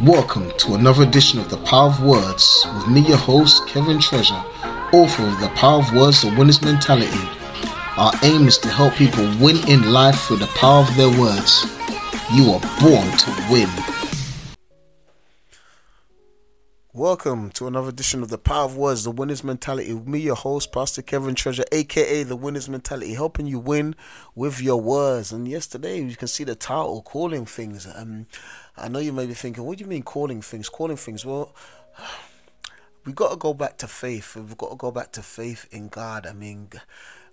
Welcome to another edition of The Power of Words with me, your host, Kevin Treasure, author of The Power of Words, The Winner's Mentality. Our aim is to help people win in life through the power of their words. You are born to win. Welcome to another edition of The Power of Words, The Winner's Mentality. With me, your host, Pastor Kevin Treasure, aka The Winner's Mentality, helping you win with your words. And yesterday, you can see the title, Calling Things. Um, I know you may be thinking, what do you mean calling things? Calling things? Well, we've got to go back to faith. We've got to go back to faith in God. I mean,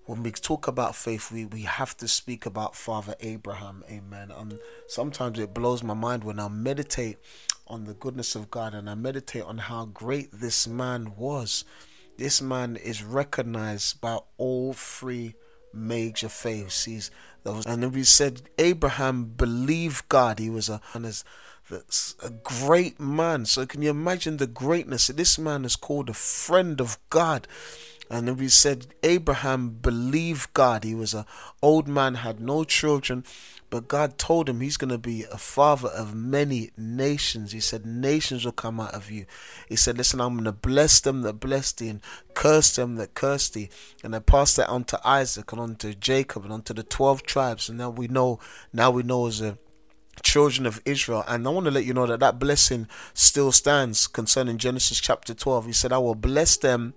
when we talk about faith, we, we have to speak about Father Abraham. Amen. Um, sometimes it blows my mind when I meditate on the goodness of God and I meditate on how great this man was. This man is recognized by all three major. He's was, and we said Abraham believed God. He was a a great man. So can you imagine the greatness? This man is called a friend of God. And we said Abraham believed God. He was an old man, had no children, but God told him he's going to be a father of many nations. He said, Nations will come out of you. He said, Listen, I'm going to bless them that bless thee and curse them that curse thee. And I passed that on to Isaac and on to Jacob and on to the 12 tribes. And now we know, now we know as a children of Israel. And I want to let you know that that blessing still stands concerning Genesis chapter 12. He said, I will bless them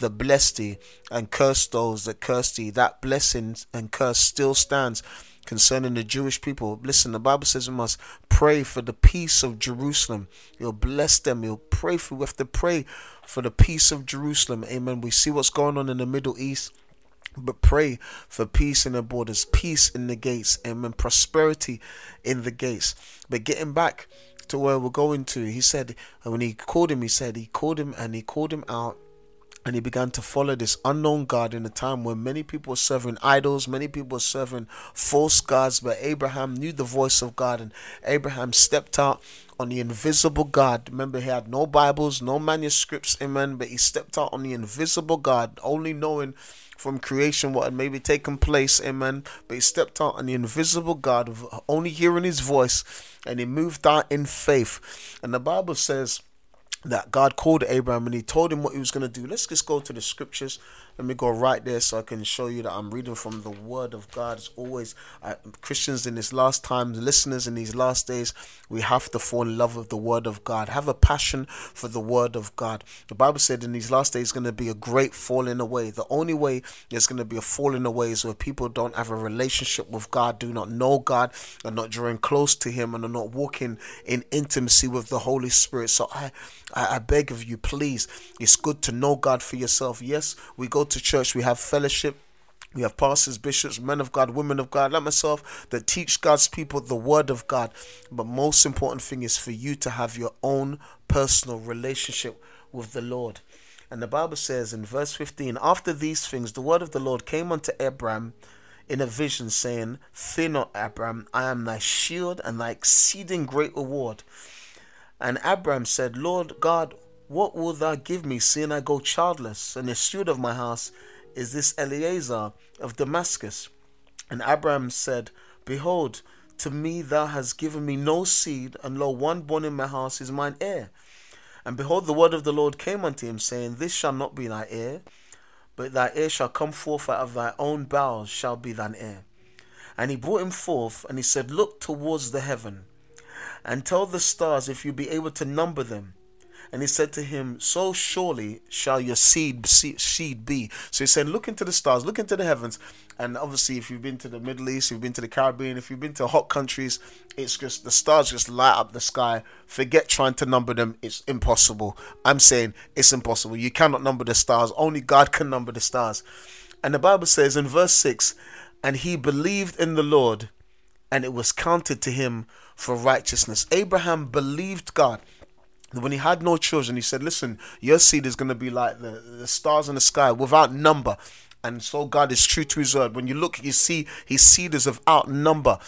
that bless thee and curse those that curse thee. That blessing and curse still stands concerning the Jewish people. Listen, the Bible says we must pray for the peace of Jerusalem. You'll bless them. You'll pray for. We have to pray for the peace of Jerusalem. Amen. We see what's going on in the Middle East. But pray for peace in the borders, peace in the gates, amen. Prosperity in the gates. But getting back to where we're going to, he said, when he called him, he said, he called him and he called him out and he began to follow this unknown God in a time when many people were serving idols, many people were serving false gods, but Abraham knew the voice of God, and Abraham stepped out on the invisible God. Remember, he had no Bibles, no manuscripts, amen, but he stepped out on the invisible God, only knowing from creation what had maybe taken place, amen. But he stepped out on the invisible God, only hearing his voice, and he moved out in faith. And the Bible says, that God called Abraham and he told him what he was going to do. Let's just go to the scriptures let me go right there so I can show you that I'm reading from the Word of God. As always, uh, Christians in this last time, listeners in these last days, we have to fall in love with the Word of God. Have a passion for the Word of God. The Bible said in these last days, is going to be a great falling away. The only way there's going to be a falling away is where people don't have a relationship with God, do not know God, are not drawing close to Him, and are not walking in intimacy with the Holy Spirit. So I, I, I beg of you, please, it's good to know God for yourself. Yes, we go to church, we have fellowship. We have pastors, bishops, men of God, women of God, like myself, that teach God's people the word of God. But most important thing is for you to have your own personal relationship with the Lord. And the Bible says in verse 15, After these things, the word of the Lord came unto Abram in a vision, saying, Fear not, Abram, I am thy shield and thy exceeding great reward. And Abram said, Lord God, what wilt thou give me, seeing I go childless, and the steward of my house is this Eleazar of Damascus? And Abraham said, Behold, to me thou hast given me no seed, and lo, one born in my house is mine heir. And behold, the word of the Lord came unto him, saying, This shall not be thy heir, but thy heir shall come forth out of thy own bowels, shall be thine heir. And he brought him forth, and he said, Look towards the heaven, and tell the stars if you be able to number them. And he said to him, So surely shall your seed seed be. So he said, Look into the stars, look into the heavens. And obviously, if you've been to the Middle East, you've been to the Caribbean, if you've been to hot countries, it's just the stars just light up the sky. Forget trying to number them, it's impossible. I'm saying it's impossible. You cannot number the stars, only God can number the stars. And the Bible says in verse 6 And he believed in the Lord, and it was counted to him for righteousness. Abraham believed God when he had no children, he said, Listen, your seed is going to be like the, the stars in the sky without number. And so God is true to his word. When you look, you see his seed is without number.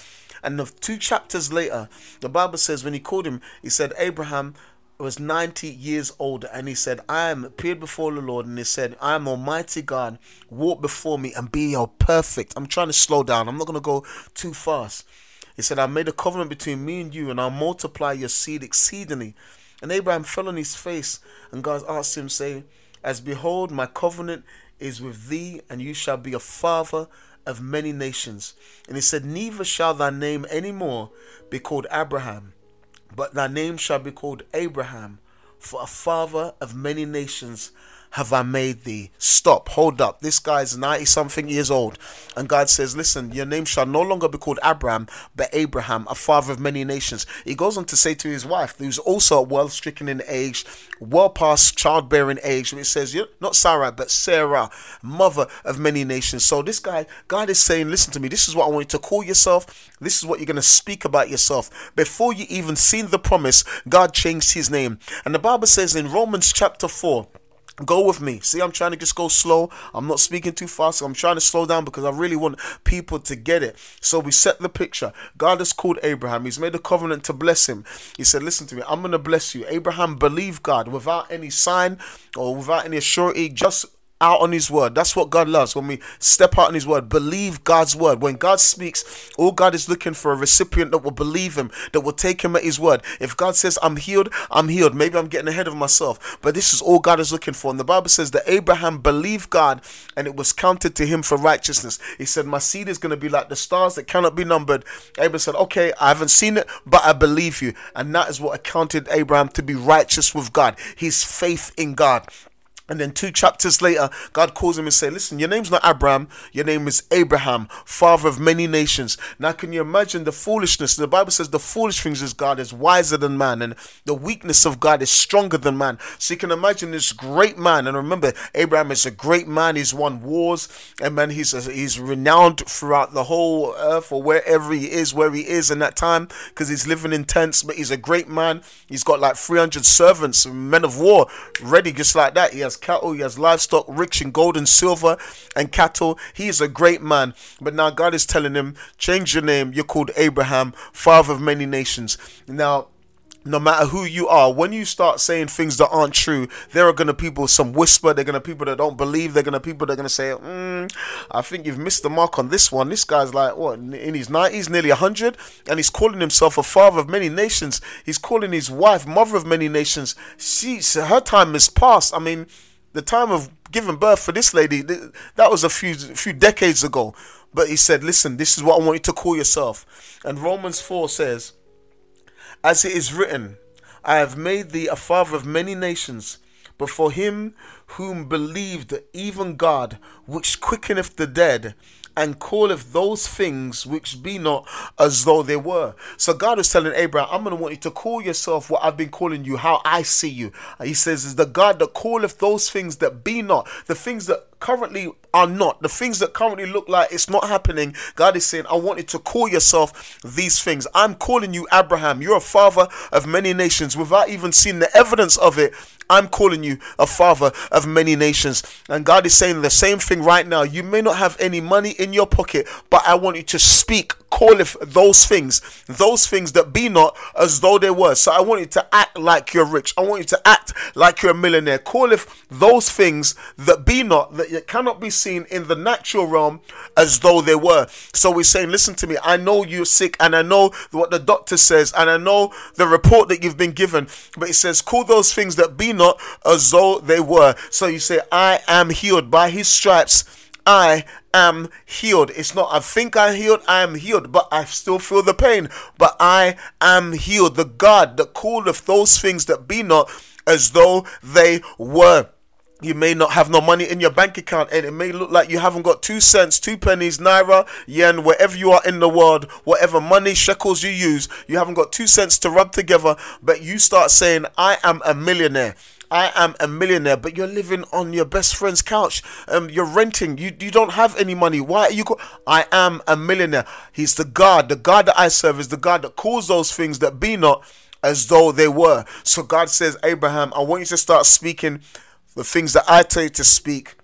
And the two chapters later, the Bible says, when he called him, he said, Abraham was 90 years old. And he said, I am appeared before the Lord. And he said, I am Almighty God. Walk before me and be your perfect. I'm trying to slow down. I'm not going to go too fast. He said, I made a covenant between me and you, and I'll multiply your seed exceedingly. And Abraham fell on his face, and God asked him, saying, As behold, my covenant is with thee, and you shall be a father of many nations. And he said, Neither shall thy name any more be called Abram, but thy name shall be called Abraham, for a father of many nations have I made thee? Stop, hold up. This guy's 90 something years old. And God says, Listen, your name shall no longer be called Abram, but Abraham, a father of many nations. He goes on to say to his wife, who's also well stricken in age, well past childbearing age, it says, not Sarai, but Sarah, mother of many nations. So this guy, God is saying, Listen to me, this is what I want you to call yourself. This is what you're going to speak about yourself. Before you even seen the promise, God changed his name. And the Bible says in Romans chapter 4, Go with me. See, I'm trying to just go slow. I'm not speaking too fast. I'm trying to slow down because I really want people to get it. So we set the picture. God has called Abraham. He's made a covenant to bless him. He said, Listen to me, I'm going to bless you. Abraham believed God without any sign or without any surety, just out on his word. That's what God loves when we step out on his word, believe God's word. When God speaks, all God is looking for a recipient that will believe him, that will take him at his word. If God says, I'm healed, I'm healed. Maybe I'm getting ahead of myself, but this is all God is looking for. And the Bible says that Abraham believed God and it was counted to him for righteousness. He said, My seed is going to be like the stars that cannot be numbered. Abraham said, Okay, I haven't seen it, but I believe you. And that is what accounted Abraham to be righteous with God, his faith in God. And then two chapters later, God calls him and say, "Listen, your name's not Abram. Your name is Abraham, father of many nations." Now, can you imagine the foolishness? The Bible says the foolish things is God is wiser than man, and the weakness of God is stronger than man. So you can imagine this great man. And remember, Abraham is a great man. He's won wars, and man, he's he's renowned throughout the whole earth or wherever he is, where he is in that time, because he's living in tents. But he's a great man. He's got like 300 servants, men of war, ready just like that. He has has cattle, he has livestock, rich in gold and silver and cattle. He is a great man. But now God is telling him, change your name. You're called Abraham, father of many nations. Now, no matter who you are, when you start saying things that aren't true, there are gonna people some whisper. They're gonna people that don't believe. They're gonna people that are gonna say, mm, "I think you've missed the mark on this one." This guy's like what in his nineties, nearly hundred, and he's calling himself a father of many nations. He's calling his wife mother of many nations. She, her time is past. I mean, the time of giving birth for this lady that was a few few decades ago. But he said, "Listen, this is what I want you to call yourself." And Romans four says as it is written, I have made thee a father of many nations, but for him whom believed even God, which quickeneth the dead, and calleth those things which be not as though they were. So God is telling Abraham, I'm going to want you to call yourself what I've been calling you, how I see you. He says, is the God that calleth those things that be not, the things that currently are not, the things that currently look like it's not happening, God is saying, I want you to call yourself these things. I'm calling you Abraham. You're a father of many nations without even seeing the evidence of it. I'm calling you a father of many nations. And God is saying the same thing right now. You may not have any money in your pocket, but I want you to speak, call if those things, those things that be not as though they were. So I want you to act like you're rich. I want you to act like you're a millionaire. Call if those things that be not, that cannot be seen in the natural realm as though they were. So we're saying, listen to me. I know you're sick and I know what the doctor says and I know the report that you've been given. But it says, call those things that be not as though they were. So you say, I am healed by his stripes. I am healed. It's not, I think I'm healed, I am healed, but I still feel the pain. But I am healed. The God that calleth those things that be not as though they were. You may not have no money in your bank account, and it may look like you haven't got two cents, two pennies, naira, yen, wherever you are in the world, whatever money, shekels you use, you haven't got two cents to rub together, but you start saying, I am a millionaire. I am a millionaire, but you're living on your best friend's couch. Um, you're renting. You you don't have any money. Why are you? Co- I am a millionaire. He's the God. The God that I serve is the God that calls those things that be not as though they were. So God says, Abraham, I want you to start speaking the things that I tell you to speak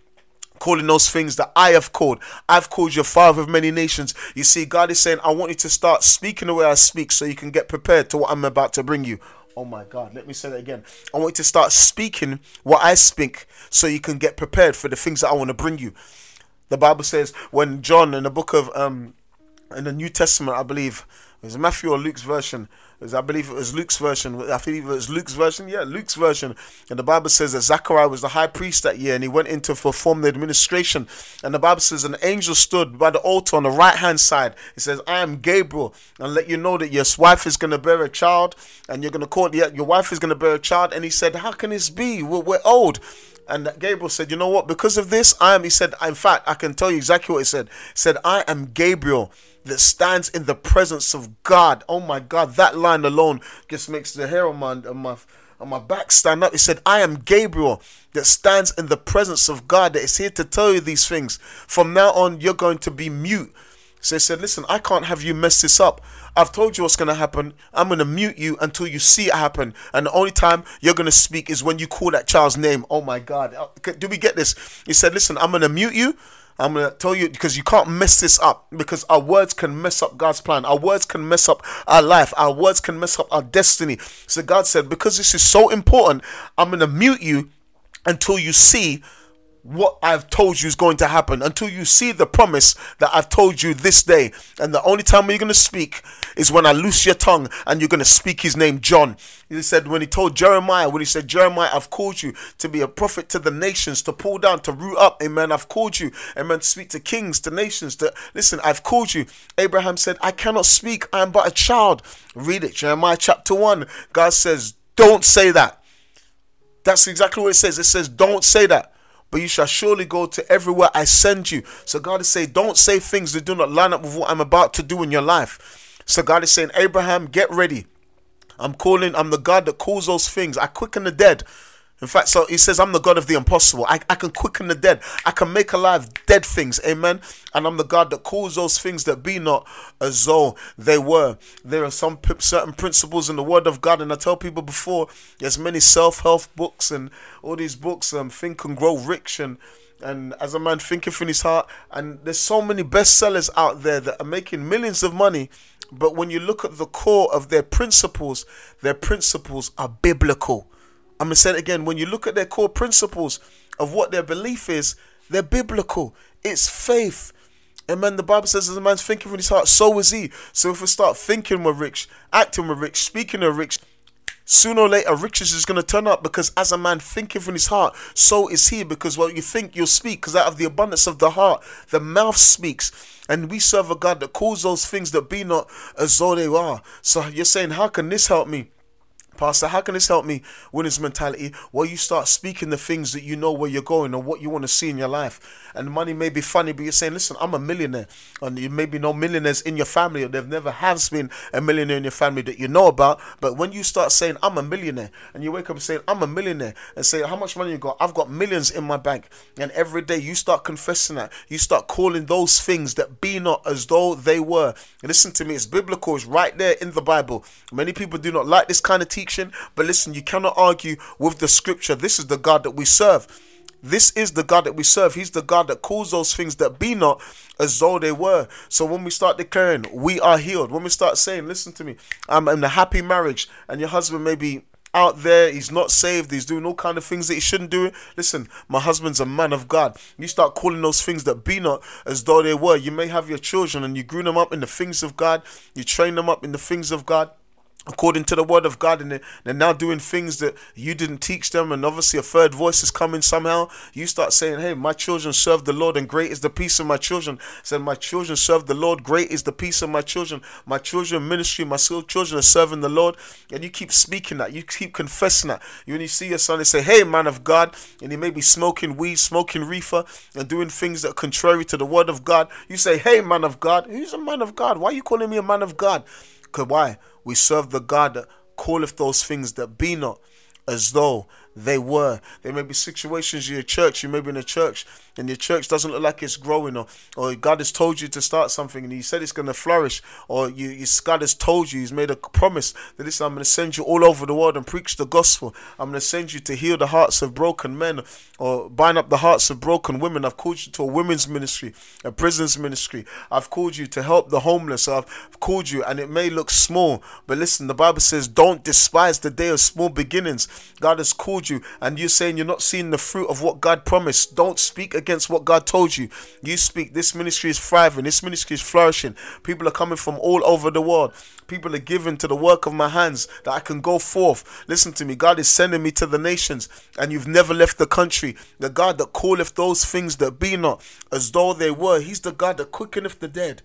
calling those things that I have called. I've called you father of many nations. You see, God is saying, I want you to start speaking the way I speak so you can get prepared to what I'm about to bring you. Oh my God, let me say that again. I want you to start speaking what I speak so you can get prepared for the things that I want to bring you. The Bible says when John in the book of um in the New Testament, I believe, It was Matthew or Luke's version. I believe it was Luke's version. I believe it was Luke's version. Yeah, Luke's version. And the Bible says that Zechariah was the high priest that year and he went in to perform the administration. And the Bible says an angel stood by the altar on the right hand side. It says, I am Gabriel and let you know that your wife is going to bear a child and you're going to call your wife is going to bear a child. And he said, How can this be? We're, we're old. And Gabriel said, You know what? Because of this, I am, he said, In fact, I can tell you exactly what he said. He said, I am Gabriel that stands in the presence of God. Oh my God, that line alone just makes the hair on my, on my, on my back stand up. He said, I am Gabriel that stands in the presence of God that is here to tell you these things. From now on, you're going to be mute. So he said, Listen, I can't have you mess this up. I've told you what's going to happen. I'm going to mute you until you see it happen. And the only time you're going to speak is when you call that child's name. Oh my God. Uh, do we get this? He said, Listen, I'm going to mute you I'm going to tell you because you can't mess this up because our words can mess up God's plan. Our words can mess up our life. Our words can mess up our destiny. So God said, because this is so important, I'm going to mute you until you see what I've told you is going to happen until you see the promise that I've told you this day. And the only time you're going to speak is when I loose your tongue and you're going to speak his name, John. He said, when he told Jeremiah, when he said, Jeremiah, I've called you to be a prophet to the nations, to pull down, to root up. Amen. I've called you. Amen. To speak to kings, to nations. To listen, I've called you. Abraham said, I cannot speak. I am but a child. Read it. Jeremiah chapter 1. God says, Don't say that. That's exactly what it says. It says, Don't say that but you shall surely go to everywhere I send you. So God is saying, don't say things that do not line up with what I'm about to do in your life. So God is saying, Abraham, get ready. I'm calling, I'm the God that calls those things. I quicken the dead. In fact, so he says, I'm the God of the impossible. I, I can quicken the dead. I can make alive dead things. Amen. And I'm the God that calls those things that be not as though they were. There are some p- certain principles in the Word of God. And I tell people before, there's many self help books and all these books, um, Think and Grow Rich and and as a man thinketh in his heart. And there's so many bestsellers out there that are making millions of money. But when you look at the core of their principles, their principles are biblical. I'm going to say it again. When you look at their core principles of what their belief is, they're biblical. It's faith. And man, the Bible says, as a man's thinking in his heart, so is he. So if we start thinking we're rich, acting we're rich, speaking we're rich, sooner or later riches is going to turn up because as a man thinketh in his heart, so is he. Because what you think, you'll speak. Because out of the abundance of the heart, the mouth speaks. And we serve a God that calls those things that be not as though they are. So you're saying, how can this help me? Pastor, how can this help me win his mentality? Well, you start speaking the things that you know where you're going and what you want to see in your life. And money may be funny, but you're saying, listen, I'm a millionaire. And you maybe no millionaires in your family, or there never has been a millionaire in your family that you know about. But when you start saying, I'm a millionaire, and you wake up saying, I'm a millionaire, and say, how much money you got? I've got millions in my bank. And every day you start confessing that. You start calling those things that be not as though they were. And listen to me, it's biblical, it's right there in the Bible. Many people do not like this kind of teaching but listen, you cannot argue with the scripture. This is the God that we serve. This is the God that we serve. He's the God that calls those things that be not as though they were. So when we start declaring we are healed, when we start saying, listen to me, I'm in a happy marriage, and your husband may be out there, he's not saved, he's doing all kind of things that he shouldn't do. Listen, my husband's a man of God. You start calling those things that be not as though they were. You may have your children and you grew them up in the things of God, you train them up in the things of God according to the word of God, and they're now doing things that you didn't teach them, and obviously a third voice is coming somehow. You start saying, Hey, my children serve the Lord, and great is the peace of my children. Said, My children serve the Lord, great is the peace of my children. My children ministry, my children are serving the Lord. And you keep speaking that, you keep confessing that. When you see your son, they say, Hey, man of God, and he may be smoking weed, smoking reefer, and doing things that are contrary to the word of God. You say, Hey, man of God, who's a man of God? Why are you calling me a man of God? Because why? We serve the God that calleth those things that be not as though they were. There may be situations in your church, you may be in a church and your church doesn't look like it's growing, or, or God has told you to start something and He said it's going to flourish, or you, you, God has told you, He's made a promise that this I'm going to send you all over the world and preach the gospel. I'm going to send you to heal the hearts of broken men or bind up the hearts of broken women. I've called you to a women's ministry, a prisons ministry. I've called you to help the homeless. I've called you, and it may look small, but listen, the Bible says, don't despise the day of small beginnings. God has called you, and you're saying you're not seeing the fruit of what God promised, don't speak against what God told you. You speak, this ministry is thriving, this ministry is flourishing. People are coming from all over the world. People are giving to the work of my hands that I can go forth. Listen to me, God is sending me to the nations, and you've never left the country. The God that calleth those things that be not as though they were, He's the God that quickeneth the dead.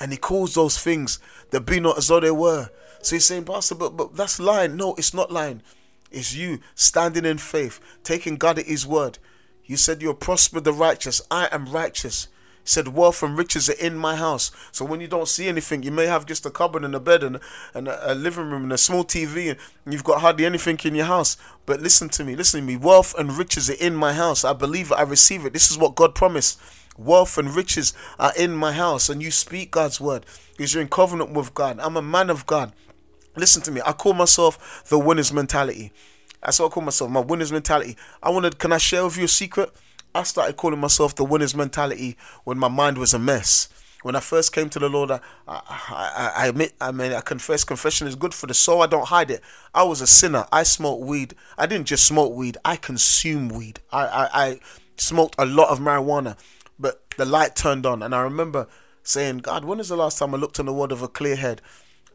And He calls those things that be not as though they were. So he's saying, Pastor, but, but that's lying. No, it's not lying. It's you standing in faith, taking God at His word. You said you're prosper the righteous. I am righteous. He said wealth and riches are in my house. So when you don't see anything, you may have just a cupboard and a bed and, and a, a living room and a small TV and you've got hardly anything in your house. But listen to me, listen to me. Wealth and riches are in my house. I believe it. I receive it. This is what God promised. Wealth and riches are in my house. And you speak God's word because you're in covenant with God. I'm a man of God. Listen to me. I call myself the winner's mentality. That's what I call myself. My winner's mentality. I wanted. Can I share with you a secret? I started calling myself the winner's mentality when my mind was a mess. When I first came to the Lord, I, I, I, admit, I mean, I confess, confession is good for the soul. I don't hide it. I was a sinner. I smoked weed. I didn't just smoke weed. I consumed weed. I, I, I smoked a lot of marijuana, but the light turned on, and I remember saying, God, when is the last time I looked in the world of a clear head?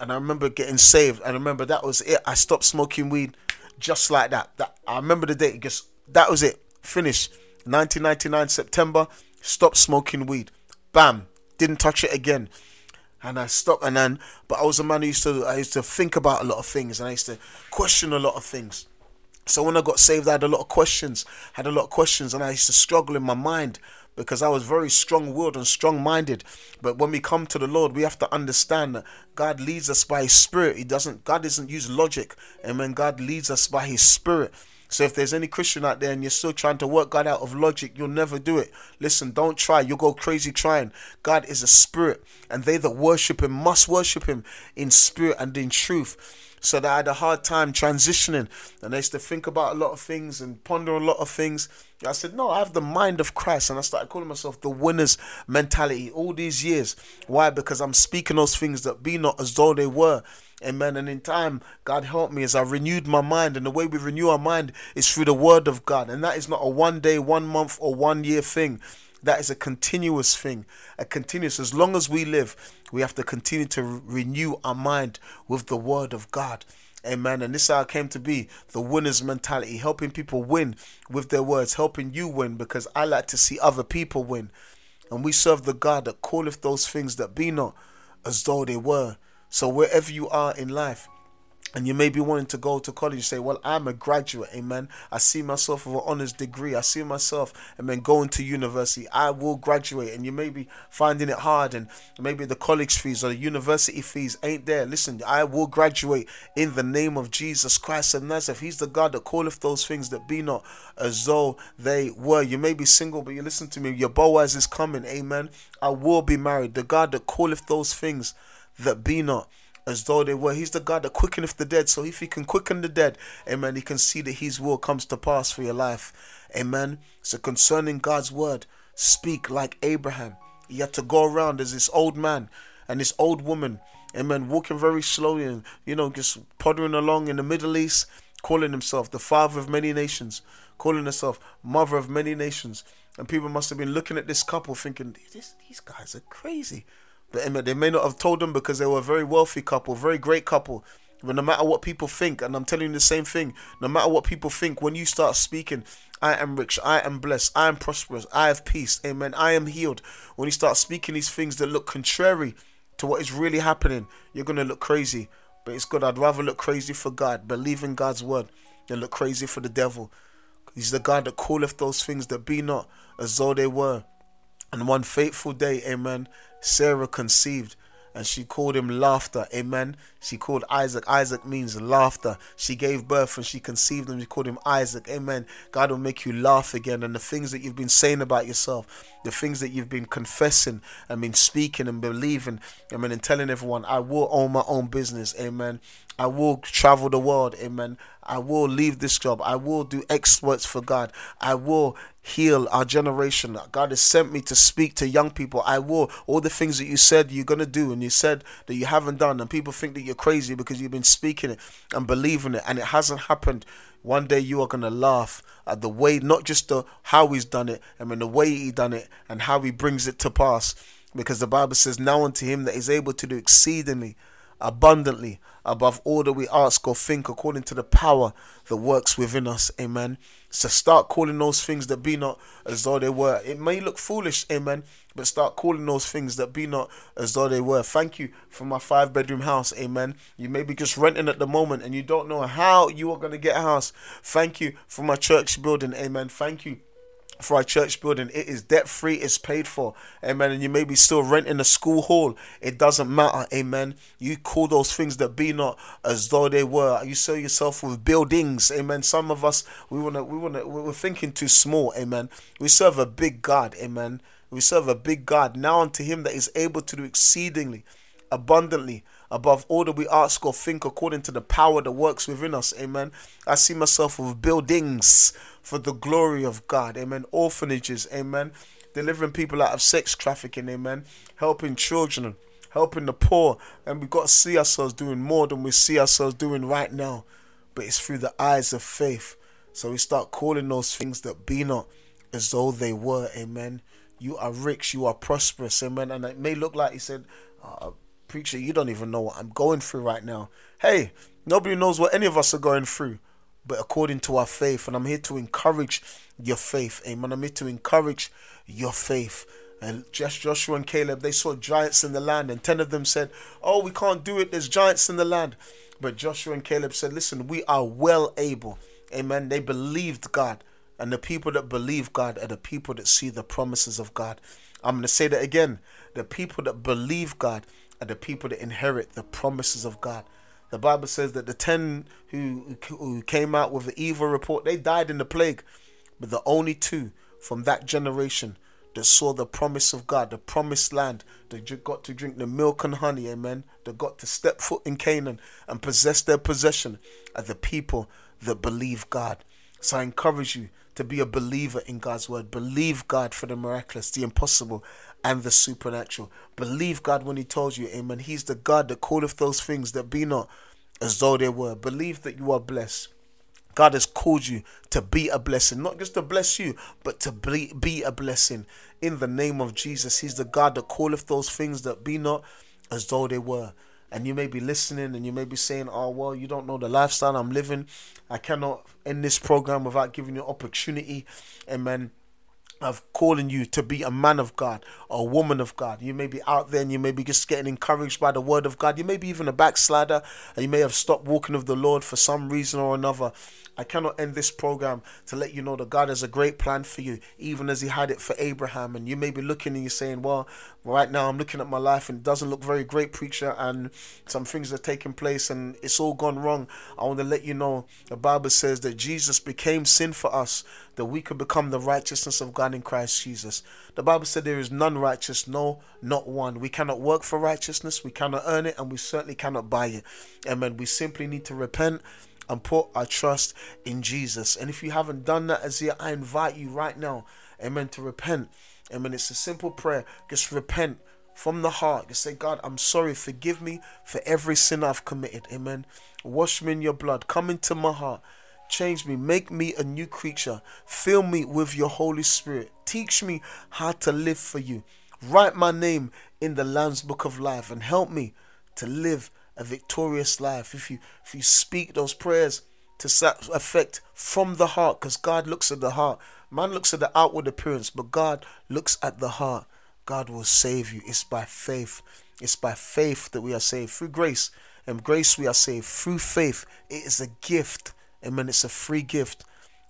And I remember getting saved. I remember that was it. I stopped smoking weed just like that. That I remember the date. Just that was it. Finished. 1999 September. Stopped smoking weed. Bam. Didn't touch it again. And I stopped. And then, but I was a man who used to. I used to think about a lot of things, and I used to question a lot of things. So when I got saved, I had a lot of questions. Had a lot of questions, and I used to struggle in my mind because I was very strong willed and strong minded. But when we come to the Lord, we have to understand that God leads us by His Spirit. He doesn't, God doesn't use logic. And when God leads us by His Spirit. So if there's any Christian out there and you're still trying to work God out of logic, you'll never do it. Listen, don't try. You'll go crazy trying. God is a spirit, and they that worship him must worship him in spirit and in truth so that I had a hard time transitioning. And I used to think about a lot of things and ponder a lot of things. I said, No, I have the mind of Christ. And I started calling myself the winner's mentality all these years. Why? Because I'm speaking those things that be not as though they were. Amen. And in time, God helped me as I renewed my mind. And the way we renew our mind is through the word of God. And that is not a one day, one month, or one year thing. That is a continuous thing, a continuous. As long as we live, we have to continue to renew our mind with the Word of God. Amen. And this is how I came to be the winner's mentality, helping people win with their words, helping you win because I like to see other people win. And we serve the God that calleth those things that be not as though they were. So wherever you are in life, and you may be wanting to go to college and say, Well, I'm a graduate, amen. I see myself with an honors degree. I see myself, amen, going to university. I will graduate. And you may be finding it hard, and maybe the college fees or the university fees ain't there. Listen, I will graduate in the name of Jesus Christ of Nazareth. He's the God that calleth those things that be not as though they were. You may be single, but you listen to me. Your Boaz is coming, amen. I will be married. The God that calleth those things that be not as though they were. He's the God that quickeneth the dead. So if he can quicken the dead, amen, he can see that his will comes to pass for your life. Amen. So concerning God's word, speak like Abraham. He had to go around as this old man and this old woman, amen, walking very slowly and, you know, just pottering along in the Middle East, calling himself the father of many nations, calling himself mother of many nations. And people must have been looking at this couple thinking, these guys are crazy. They may not have told them because they were a very wealthy couple, very great couple. But no matter what people think, and I'm telling you the same thing, no matter what people think, when you start speaking, I am rich, I am blessed, I am prosperous, I have peace, amen, I am healed. When you start speaking these things that look contrary to what is really happening, you're going to look crazy. But it's good. I'd rather look crazy for God, believe in God's word, than look crazy for the devil. He's the God that calleth those things that be not as though they were. And one fateful day, amen, Sarah conceived and she called him laughter. Amen. She called Isaac. Isaac means laughter. She gave birth and she conceived him. She called him Isaac. Amen. God will make you laugh again. And the things that you've been saying about yourself, the things that you've been confessing and been speaking and believing, amen, and telling everyone, I will own my own business. Amen. I will travel the world. Amen. I will leave this job. I will do exploits for God. I will heal our generation. God has sent me to speak to young people. I will. All the things that you said you're going to do and you said that you haven't done, and people think that you're crazy because you've been speaking it and believing it and it hasn't happened. One day you are gonna laugh at the way, not just the how he's done it, I mean the way he done it and how he brings it to pass. Because the Bible says, Now unto him that is able to do exceedingly abundantly above all that we ask or think according to the power that works within us. Amen. So start calling those things that be not as though they were. It may look foolish, amen, but start calling those things that be not as though they were. Thank you for my five bedroom house, amen. You may be just renting at the moment and you don't know how you are going to get a house. Thank you for my church building, amen. Thank you for our church building. It is debt free, it's paid for. Amen. And you may be still renting a school hall. It doesn't matter. Amen. You call those things that be not as though they were. You sell yourself with buildings. Amen. Some of us we wanna we wanna we're thinking too small. Amen. We serve a big God. Amen. We serve a big God. Now unto him that is able to do exceedingly abundantly above all that we ask or think according to the power that works within us. Amen. I see myself with buildings for the glory of God. Amen. Orphanages. Amen. Delivering people out of sex trafficking. Amen. Helping children. Helping the poor. And we've got to see ourselves doing more than we see ourselves doing right now. But it's through the eyes of faith. So we start calling those things that be not as though they were. Amen. You are rich. You are prosperous. Amen. And it may look like he said, uh, preacher, you don't even know what I'm going through right now. Hey, nobody knows what any of us are going through but according to our faith. And I'm here to encourage your faith. Amen. I'm here to encourage your faith. And just Joshua and Caleb, they saw giants in the land, and ten of them said, Oh, we can't do it. There's giants in the land. But Joshua and Caleb said, Listen, we are well able. Amen. They believed God. And the people that believe God are the people that see the promises of God. I'm going to say that again. The people that believe God are the people that inherit the promises of God. The Bible says that the ten who, who came out with the evil report, they died in the plague. But the only two from that generation that saw the promise of God, the promised land, that got to drink the milk and honey, amen, that got to step foot in Canaan and possess their possession, are the people that believe God. So I encourage you to be a believer in God's word. Believe God for the miraculous, the impossible, and the supernatural. Believe God when He tells you, Amen. He's the God that calleth those things that be not as though they were. Believe that you are blessed. God has called you to be a blessing, not just to bless you, but to be, a blessing. In the name of Jesus, He's the God that calleth those things that be not as though they were. And you may be listening and you may be saying, Oh, well, you don't know the lifestyle I'm living. I cannot end this program without giving you opportunity. Amen of calling you to be a man of God a woman of God. You may be out there and you may be just getting encouraged by the word of God. You may be even a backslider and you may have stopped walking with the Lord for some reason or another. I cannot end this program to let you know that God has a great plan for you, even as He had it for Abraham. And you may be looking and you're saying, Well, right now I'm looking at my life and it doesn't look very great, preacher, and some things are taking place and it's all gone wrong. I want to let you know the Bible says that Jesus became sin for us that we could become the righteousness of God in Christ Jesus. The Bible said there is none righteous, no, not one. We cannot work for righteousness, we cannot earn it, and we certainly cannot buy it. Amen. We simply need to repent and put our trust in Jesus. And if you haven't done that as yet, I invite you right now, amen, to repent. Amen. It's a simple prayer. Just repent from the heart. Just say, God, I'm sorry. Forgive me for every sin I've committed. Amen. Wash me in your blood. Come into my heart. Change me, make me a new creature. Fill me with your Holy Spirit. Teach me how to live for you. Write my name in the Lamb's Book of Life and help me to live a victorious life. If you if you speak those prayers to effect from the heart, because God looks at the heart. Man looks at the outward appearance, but God looks at the heart. God will save you. It's by faith. It's by faith that we are saved through grace. And grace we are saved through faith. It is a gift Amen. It's a free gift.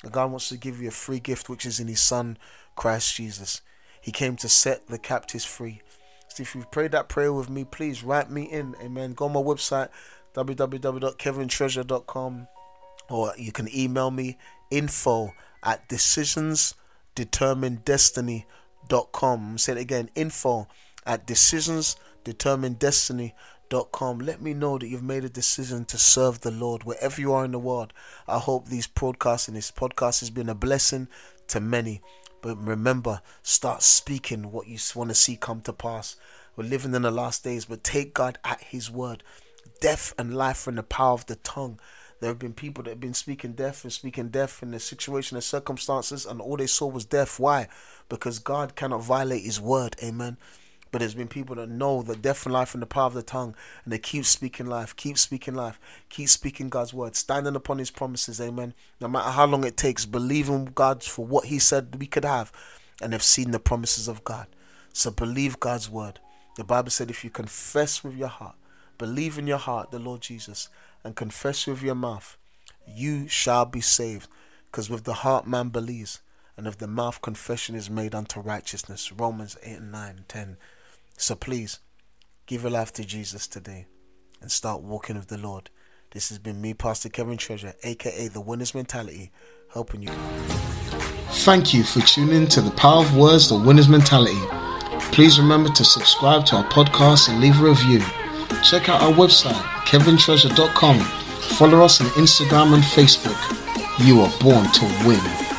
God wants to give you a free gift, which is in His Son, Christ Jesus. He came to set the captives free. So if you've prayed that prayer with me, please write me in. Amen. Go on my website, www.kevintreasure.com, or you can email me info at decisionsdeterminedestiny.com. Say it again info at decisionsdeterminedestiny.com com. Let me know that you've made a decision to serve the Lord wherever you are in the world. I hope these podcasts and this podcast has been a blessing to many. But remember, start speaking what you want to see come to pass. We're living in the last days, but take God at His word. Death and life are in the power of the tongue. There have been people that have been speaking death and speaking death in the situation and circumstances, and all they saw was death. Why? Because God cannot violate His word. Amen. But there's been people that know the death and life in the power of the tongue, and they keep speaking life, keep speaking life, keep speaking God's word, standing upon His promises. Amen. No matter how long it takes, believing God for what He said we could have, and have seen the promises of God. So believe God's word. The Bible said, if you confess with your heart, believe in your heart the Lord Jesus, and confess with your mouth, you shall be saved. Because with the heart man believes, and of the mouth confession is made unto righteousness. Romans 8 and 9 and 10. So please, give your life to Jesus today and start walking with the Lord. This has been me, Pastor Kevin Treasure, aka The Winner's Mentality, helping you. Thank you for tuning to the Power of Words, The Winner's Mentality. Please remember to subscribe to our podcast and leave a review. Check out our website, kevintreasure.com. Follow us on Instagram and Facebook. You are born to win.